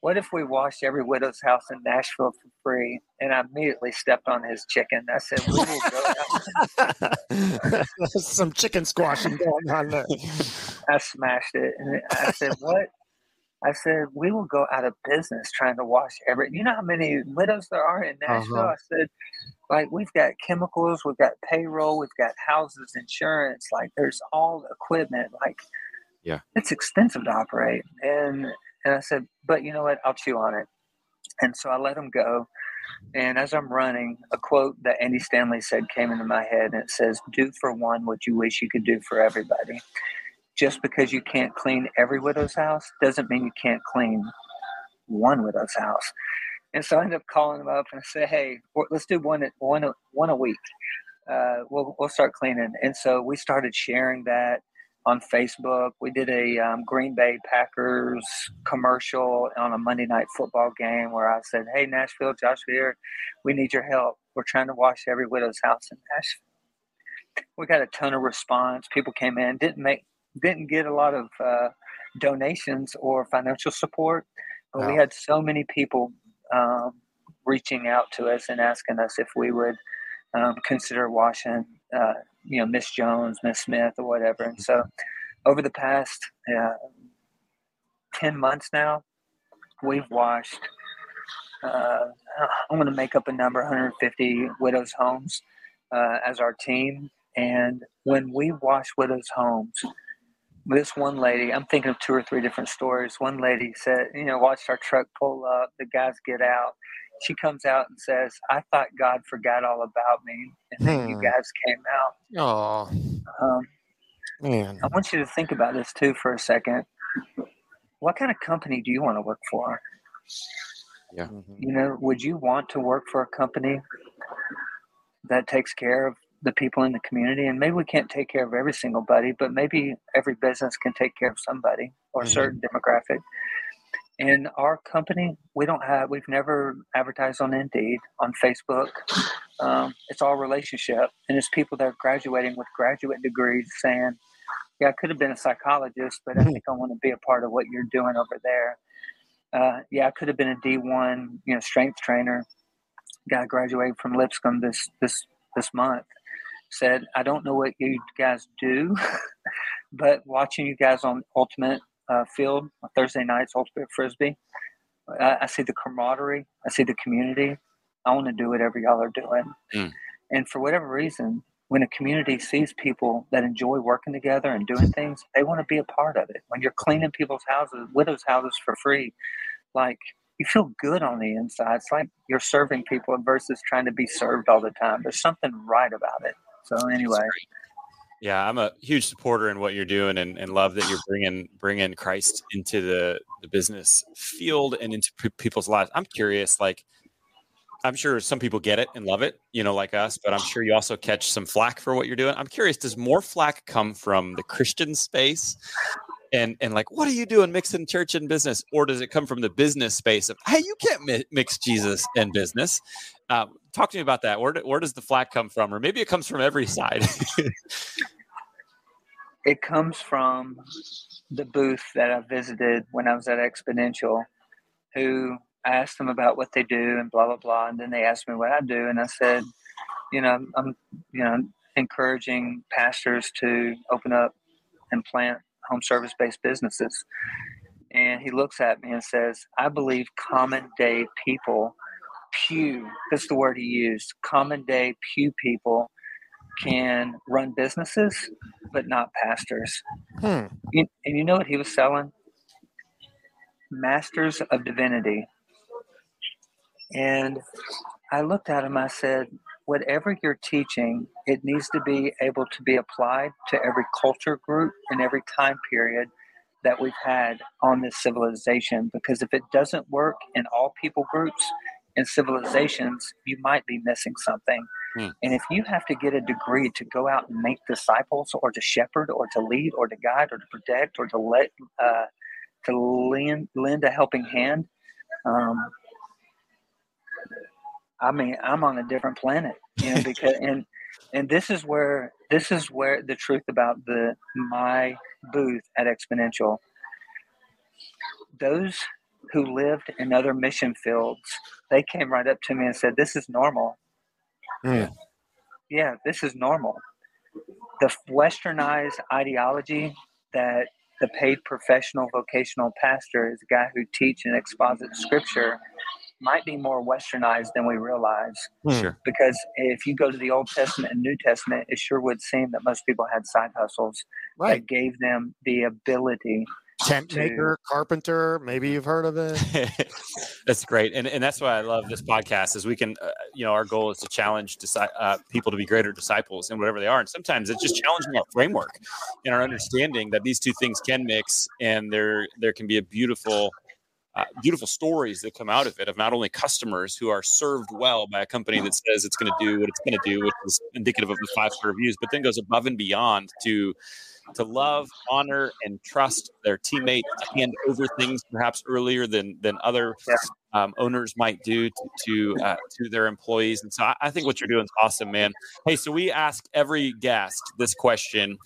What if we washed every widow's house in Nashville for free? And I immediately stepped on his chicken. I said, We will go. There's <laughs> some chicken squashing going on there. I smashed it. And I said, What? I said, We will go out of business trying to wash every. You know how many widows there are in Nashville? Uh-huh. I said, like we've got chemicals, we've got payroll, we've got houses, insurance, like there's all the equipment. Like yeah, it's expensive to operate. And and I said, but you know what? I'll chew on it. And so I let him go. And as I'm running, a quote that Andy Stanley said came into my head, and it says, "Do for one what you wish you could do for everybody." Just because you can't clean every widow's house doesn't mean you can't clean one widow's house. And so I ended up calling him up and I said, "Hey, let's do one one one a week. Uh, we'll we'll start cleaning." And so we started sharing that on Facebook. We did a um, Green Bay Packers commercial on a Monday night football game where I said, "Hey, Nashville, Josh here. We need your help. We're trying to wash every widow's house in Nashville." We got a ton of response. People came in, didn't make, didn't get a lot of uh, donations or financial support, but wow. we had so many people um, reaching out to us and asking us if we would um, consider washing, uh, you know, Miss Jones, Miss Smith, or whatever. And so, over the past uh, ten months now, we've washed. Uh, I'm going to make up a number: 150 widows' homes uh, as our team. And when we wash widows' homes, this one lady, I'm thinking of two or three different stories. One lady said, you know, watched our truck pull up, the guys get out. She comes out and says, I thought God forgot all about me. And then hmm. you guys came out. Oh. Um, Man. I want you to think about this too for a second. What kind of company do you want to work for? Yeah. Mm-hmm. You know, would you want to work for a company that takes care of the people in the community and maybe we can't take care of every single buddy but maybe every business can take care of somebody or a mm-hmm. certain demographic. In our company we don't have we've never advertised on indeed on facebook. Um, it's all relationship and it's people that are graduating with graduate degrees saying yeah i could have been a psychologist but i mm-hmm. think i want to be a part of what you're doing over there. Uh, yeah i could have been a d1 you know strength trainer. Guy graduated from lipscomb this this this month said, I don't know what you guys do, <laughs> but watching you guys on Ultimate uh, Field Thursday nights, Ultimate Frisbee, I, I, see the camaraderie, I see the community. I want to do whatever y'all are doing. Mm. And for whatever reason, when a community sees people that enjoy working together and doing things, they want to be a part of it. When you're cleaning people's houses, widows' houses for free, like you feel good on the inside. It's like you're serving people versus trying to be served all the time. There's something right about it. So anyway. Yeah, I'm a huge supporter in what you're doing and, and love that you're bringing bringing Christ into the, the business field and into p- people's lives. I'm curious, like, I'm sure some people get it and love it, you know, like us, but I'm sure you also catch some flack for what you're doing. I'm curious, does more flack come from the Christian space and and like what are you doing mixing church and business or does it come from the business space of hey you can't mi- mix jesus and business uh, talk to me about that. Where, do, where does the flack come from? Or maybe it comes from every side. <laughs> It comes from the booth that i visited when i was at exponential who I asked them about what they do and blah blah blah. And then they asked me what i do. And i said you know i'm you know encouraging pastors to open up and plant home service based businesses. And he looks at me and says, I believe common day people, pew, that's the word he used, common day pew people can run businesses, but not pastors. Hmm. and you know what he was selling? Masters of Divinity. And I looked at him, I said, whatever you're teaching, it needs to be able to be applied to every culture group and every time period that we've had on this civilization. Because if it doesn't work in all people groups and civilizations, you might be missing something. Hmm. And if you have to get a degree to go out and make disciples, or to shepherd, or to lead, or to guide, or to protect, or to let uh, to lend lend a helping hand, um, I mean, I'm on a different planet, you know, because <laughs> and and this is where this is where the truth about the my booth at Exponential. Those who lived in other mission fields, they came right up to me and said, "This is normal." Mm. Yeah, this is normal. The westernized ideology that the paid professional vocational pastor is a guy who teach and exposit scripture might be more westernized than we realize. Sure. Because if you go to the Old Testament and New Testament, it sure would seem that most people had side hustles Right. that gave them the ability. Tent maker, carpenter. Maybe you've heard of it. <laughs> that's great, and and that's why I love this podcast. Is we can, uh, you know, our goal is to challenge disi- uh, people to be greater disciples in whatever they are, and sometimes it's just challenging our framework and our understanding that these two things can mix, and there there can be a beautiful. Uh, beautiful stories that come out of it of not only customers who are served well by a company that says it's going to do what it's going to do, which is indicative of the five star reviews, but then goes above and beyond to to love, honor, and trust their teammates, to hand over things perhaps earlier than than other um, owners might do to to, uh, to their employees. And so I, I think what you're doing is awesome, man. Hey, so we ask every guest this question: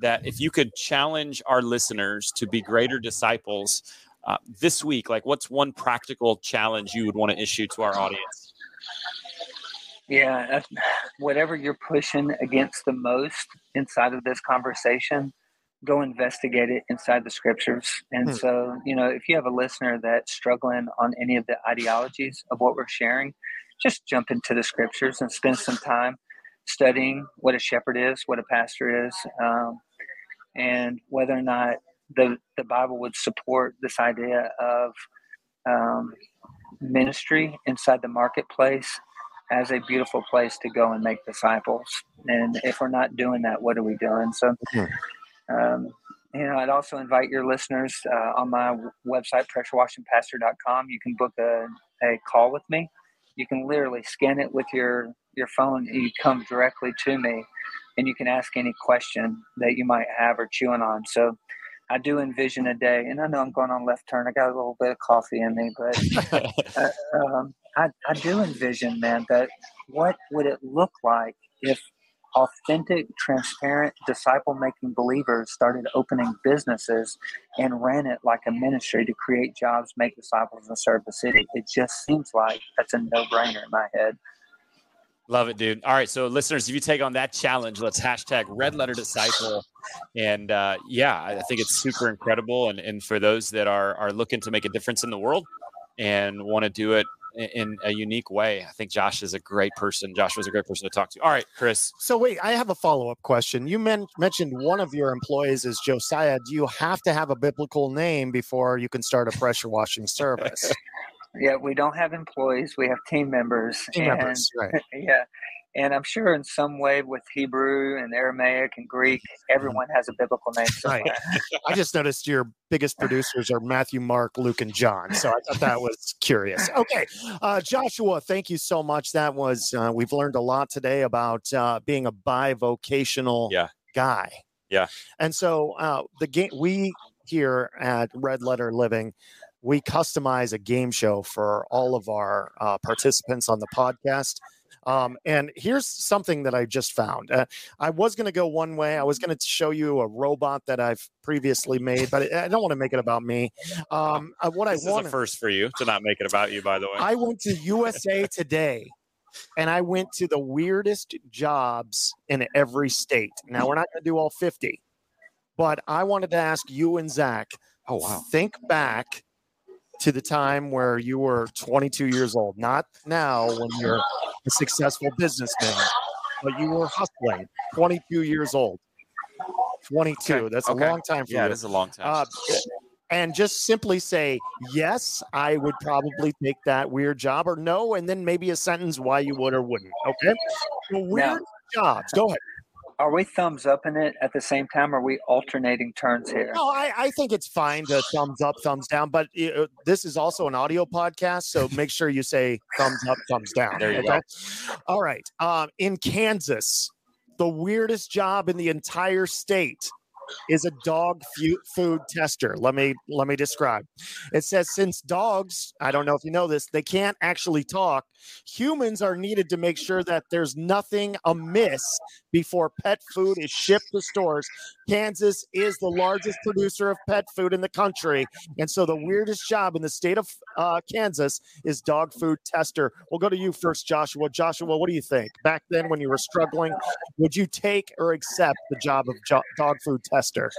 that if you could challenge our listeners to be greater disciples uh, this week, like what's one practical challenge you would want to issue to our audience? Yeah, whatever you're pushing against the most inside of this conversation, go investigate it inside the scriptures. And Hmm. so, you know, if you have a listener that's struggling on any of the ideologies of what we're sharing, just jump into the scriptures and spend some time studying what a shepherd is, what a pastor is, um, and whether or not the, the Bible would support this idea of um, ministry inside the marketplace as a beautiful place to go and make disciples. And if we're not doing that, what are we doing? So, um, you know, I'd also invite your listeners uh, on my website, pressurewashingpastor.com. You can book a, a call with me. You can literally scan it with your, your phone and you come directly to me and you can ask any question that you might have or chewing on. So I do envision a day, and I know I'm going on left turn. I got a little bit of coffee in me, but <laughs> uh, um, I, I do envision, man, that what would it look like if authentic, transparent, disciple making believers started opening businesses and ran it like a ministry to create jobs, make disciples, and serve the city? It just seems like that's a no brainer in my head. Love it, dude. All right, so listeners, if you take on that challenge, let's hashtag Red Letter Disciple, and uh, yeah, I think it's super incredible. And and for those that are are looking to make a difference in the world and want to do it in, in a unique way, I think Josh is a great person. Josh was a great person to talk to. All right, Chris. So wait, I have a follow up question. You men- mentioned one of your employees is Josiah. Do you have to have a biblical name before you can start a pressure washing service? <laughs> Yeah, we don't have employees, we have team members. Team and- members, right? <laughs> yeah. And I'm sure in some way with Hebrew and Aramaic and Greek, everyone has a biblical name Right. somewhere. <laughs> I just noticed your biggest producers are Matthew, Mark, Luke, and John. So I thought that was curious. Okay, uh, Joshua, thank you so much. That was uh, we've learned a lot today about uh, being a bivocational Yeah. guy. Yeah. and so uh, the game we here at Red Letter Living. We customize a game show for all of our uh, participants on the podcast. Um, and here's something that I just found. Uh, I was going to go one way. I was going to show you a robot that I've previously made, but I don't want to make it about me. <laughs> Um, uh, what This I is want first for you to not make it about you, by the way. I went to USA Today and I went to the weirdest jobs in every state. Now, we're not going to do all 50, but I wanted to ask you and Zach oh wow. think back to the time where you were 22 years old, not now when you're a successful businessman, but you were hustling, 22 years old. 22. Okay, That's okay. a long time for Yeah, you. it is a long time. Uh, and just simply say yes i would probably take that weird job or no and then maybe a sentence why you would or wouldn't okay so weird jobs go ahead Are we thumbs up in it at the same time? Or are we alternating turns here? no I, I think it's fine to thumbs up thumbs down but uh, this is also an audio podcast so make sure you say thumbs up thumbs down There you go. all right um, in kansas the weirdest job in the entire state is a dog food tester. Let me let me describe. It says since dogs, I don't know if you know this, they can't actually talk. Humans are needed to make sure that there's nothing amiss before pet food is shipped to stores. Kansas is the largest producer of pet food in the country. And so the weirdest job in the state of uh, Kansas is dog food tester. We'll go to you first, Joshua. Joshua, what do you think? Back then, when you were struggling, would you take or accept the job of jo- dog food tester?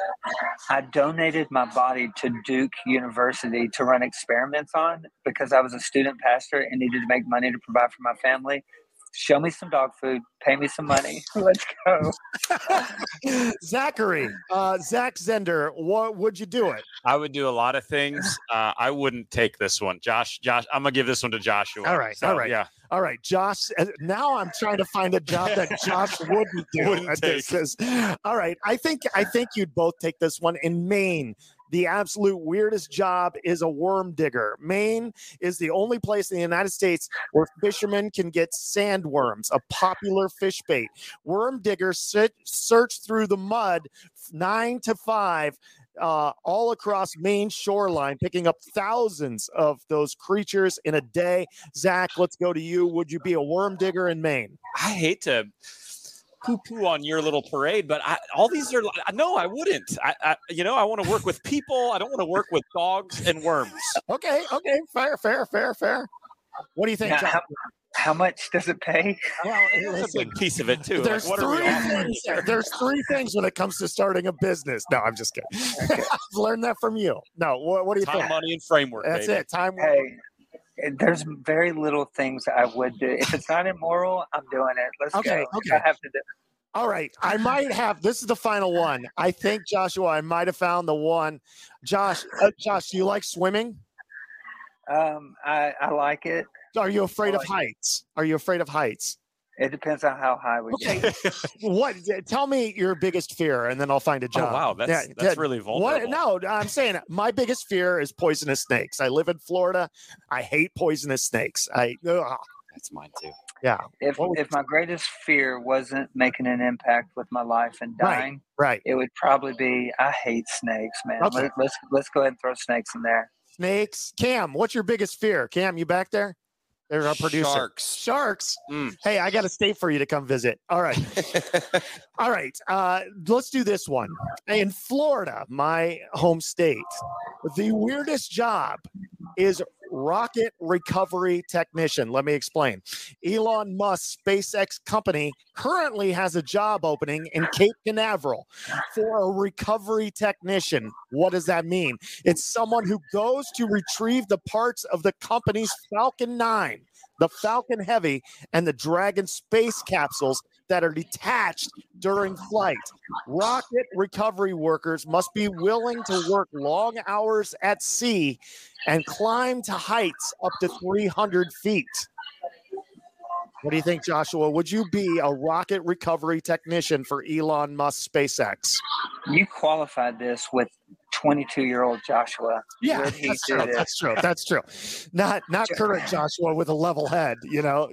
I donated my body to Duke University to run experiments on because I was a student pastor and needed to make money to provide for my family show me some dog food, pay me some money. <laughs> Let's go. <laughs> Zachary, uh, Zach Zehnder, what would you do it? I would do a lot of things. Uh, I wouldn't take this one. Josh, Josh, I'm gonna give this one to Joshua. All right, So, all right. Yeah. All right, Josh. uh, Now I'm trying to find a job that <laughs> Josh wouldn't do. Wouldn't this is- all right, I think I think you'd both take this one. In Maine, the absolute weirdest job is a worm digger. Maine is the only place in the United States where fishermen can get sandworms, a popular fish bait. Worm diggers sit, search through the mud nine to five uh, all across Maine shoreline, picking up thousands of those creatures in a day. Zach, let's go to you. Would you be a worm digger in Maine? I hate to poo poo on your little parade, but I, all these are no, I wouldn't. I, I you know, I want to work with people. I don't want to work with dogs and worms. Okay, okay, fair, fair, fair, fair. What do you think, Now, John? how, how much does it pay? Well, That's a big piece of it too. There's what are we three things. There's three things when it comes to starting a business. No, I'm just kidding. <laughs> I've learned that from you. No, what, what do you Time, think? money, and framework. That's baby. it. Time. Hey, there's very little things I would do. If it's not immoral, I'm doing it. Let's Okay, go. okay. I have to do. All right. I might have. This is the final one. I think Joshua. I might have found the one. Josh. Uh, Josh, do you like swimming? Um, I, I like it. Are you afraid of like heights? Are you afraid of heights? It depends on how high we Okay. get. <laughs> What? Tell me your biggest fear, and then I'll find a job. Oh job. wow, that's Yeah, that's yeah, really What? vulnerable. No, I'm saying my biggest fear is poisonous snakes. I live in Florida. I hate poisonous snakes. I ugh, That's mine too. yeah. If What if my greatest fear wasn't making an impact with my life and Right. dying, Right. it would probably be I hate snakes, man. Okay. Let, let's let's go ahead and throw snakes in there. Snakes. Cam, what's your biggest fear? Cam, you back there? There's our producer. Sharks. Sharks. Mm. Hey, I got a state for you to come visit. All right. <laughs> All right. Uh, let's do this one. In Florida, my home state, the weirdest job is rocket recovery technician. Let me explain. Elon Musk's SpaceX company currently has a job opening in Cape Canaveral for a recovery technician. What does that mean? It's someone who goes to retrieve the parts of the company's Falcon 9, the Falcon Heavy, and the Dragon space capsules that are detached during flight. Rocket recovery workers must be willing to work long hours at sea and climb to heights up to 300 feet. What do you think, Joshua? Would you be a rocket recovery technician for Elon Musk SpaceX? You qualified this with 22 year old Joshua. Yeah, that's true. That's true. That's true. Not not current Joshua with a level head. You know.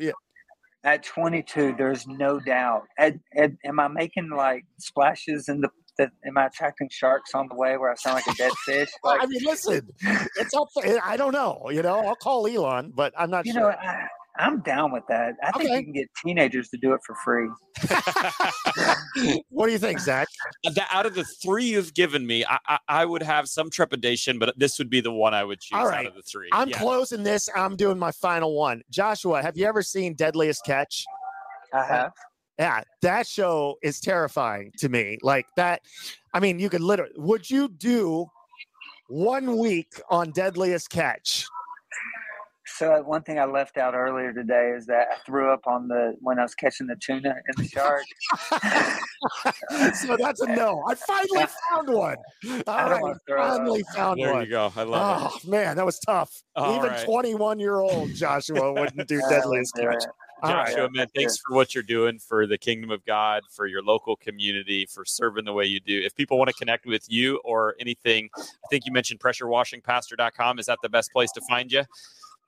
At 22, there's no doubt. Ed, Ed, am I making like splashes in the? Am I attracting sharks on the way where I sound like a dead fish? Like, I mean, listen, it's up. I don't know. You know, I'll call Elon, but I'm not you sure. know, I, I'm down with that. I think Okay. you can get teenagers to do it for free. what do you think, Zach? <laughs> Out of the three you've given me, I, I, I would have some trepidation, but this would be the one I would choose All out of the three. I'm Yeah. closing this. I'm doing my final one. Joshua, have you ever seen Deadliest Catch? I have. Yeah, that show is terrifying to me. Like that. I mean, you could literally. Would you do one week on Deadliest Catch? So uh, one thing I left out earlier today is that I threw up on the when I was catching the tuna in the shark. <laughs> so that's a no. I finally <laughs> found one. All I right, wanna up. finally found There one. There you go. I love Oh man, that was tough. All Even right. 21 year old Joshua wouldn't do <laughs> Deadliest Catch. it. All right. Joshua, man, thanks for what you're doing for the kingdom of God, for your local community, for serving the way you do. If people want to connect with you or anything, I think you mentioned pressurewashingpastor.com. Is that the best place to find you?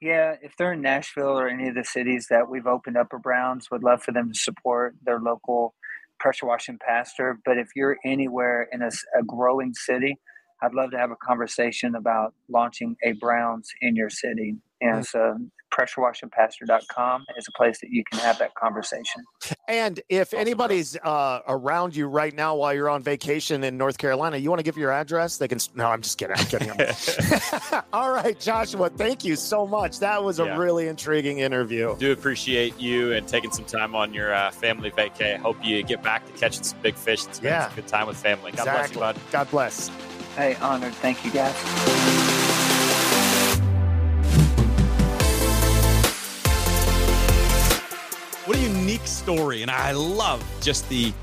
Yeah, if they're in Nashville or any of the cities that we've opened up a Browns, would love for them to support their local pressure washing pastor. But if you're anywhere in a growing city, I'd love to have a conversation about launching a Browns in your city. And so pressurewashingpastor.com is a place that you can have that conversation. And if anybody's uh, around you right now while you're on vacation in North Carolina, you want to give your address? They can. No, I'm just kidding. I'm kidding. <laughs> <laughs> All right, Joshua, thank you so much. That was a yeah. really intriguing interview. Do appreciate you and taking some time on your uh, family vacay. Hope you get back to catching some big fish and spending yeah. some good time with family. God exactly. bless you, bud. God bless. Hey, honored. Thank you, guys. Story. And I love just the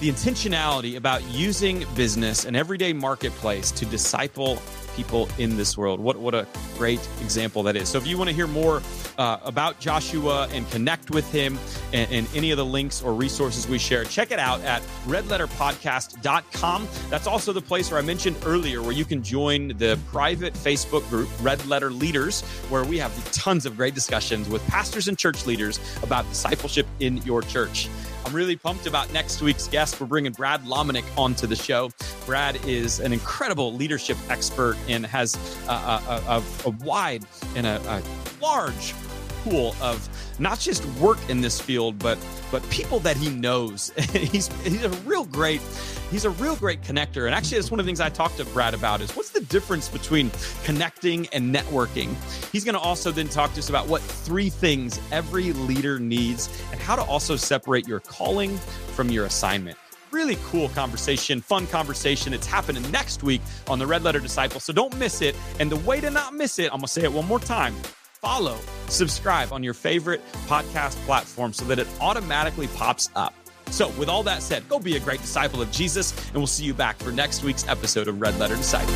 the intentionality about using business and everyday marketplace to disciple people in this world. What what a great example that is. So if you want to hear more uh, about Joshua and connect with him and, and, any of the links or resources we share, check it out at redletterpodcast.com. That's also the place where I mentioned earlier where you can join the private Facebook group, Red Letter Leaders, where we have tons of great discussions with pastors and church leaders about discipleship in your church. I'm really pumped about next week's guest. We're bringing Brad Lomenick onto the show. Brad is an incredible leadership expert and has a, a, a, a wide and a, large pool of not just work in this field, but but people that he knows. <laughs> he's he's a real great he's a real great connector. And actually, that's one of the things I talked to Brad about is what's the difference between connecting and networking. He's going to also then talk to us about what three things every leader needs and how to also separate your calling from your assignment really cool conversation, fun conversation. It's happening next week on the Red Letter Disciple. So don't miss it. And the way to not miss it, I'm going to say it one more time follow, subscribe on your favorite podcast platform so that it automatically pops up. So, with all that said, go be a great disciple of Jesus, and we'll see you back for next week's episode of Red Letter Disciple.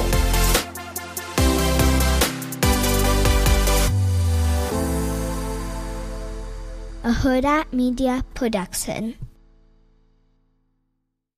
A Hurrdat Media Production.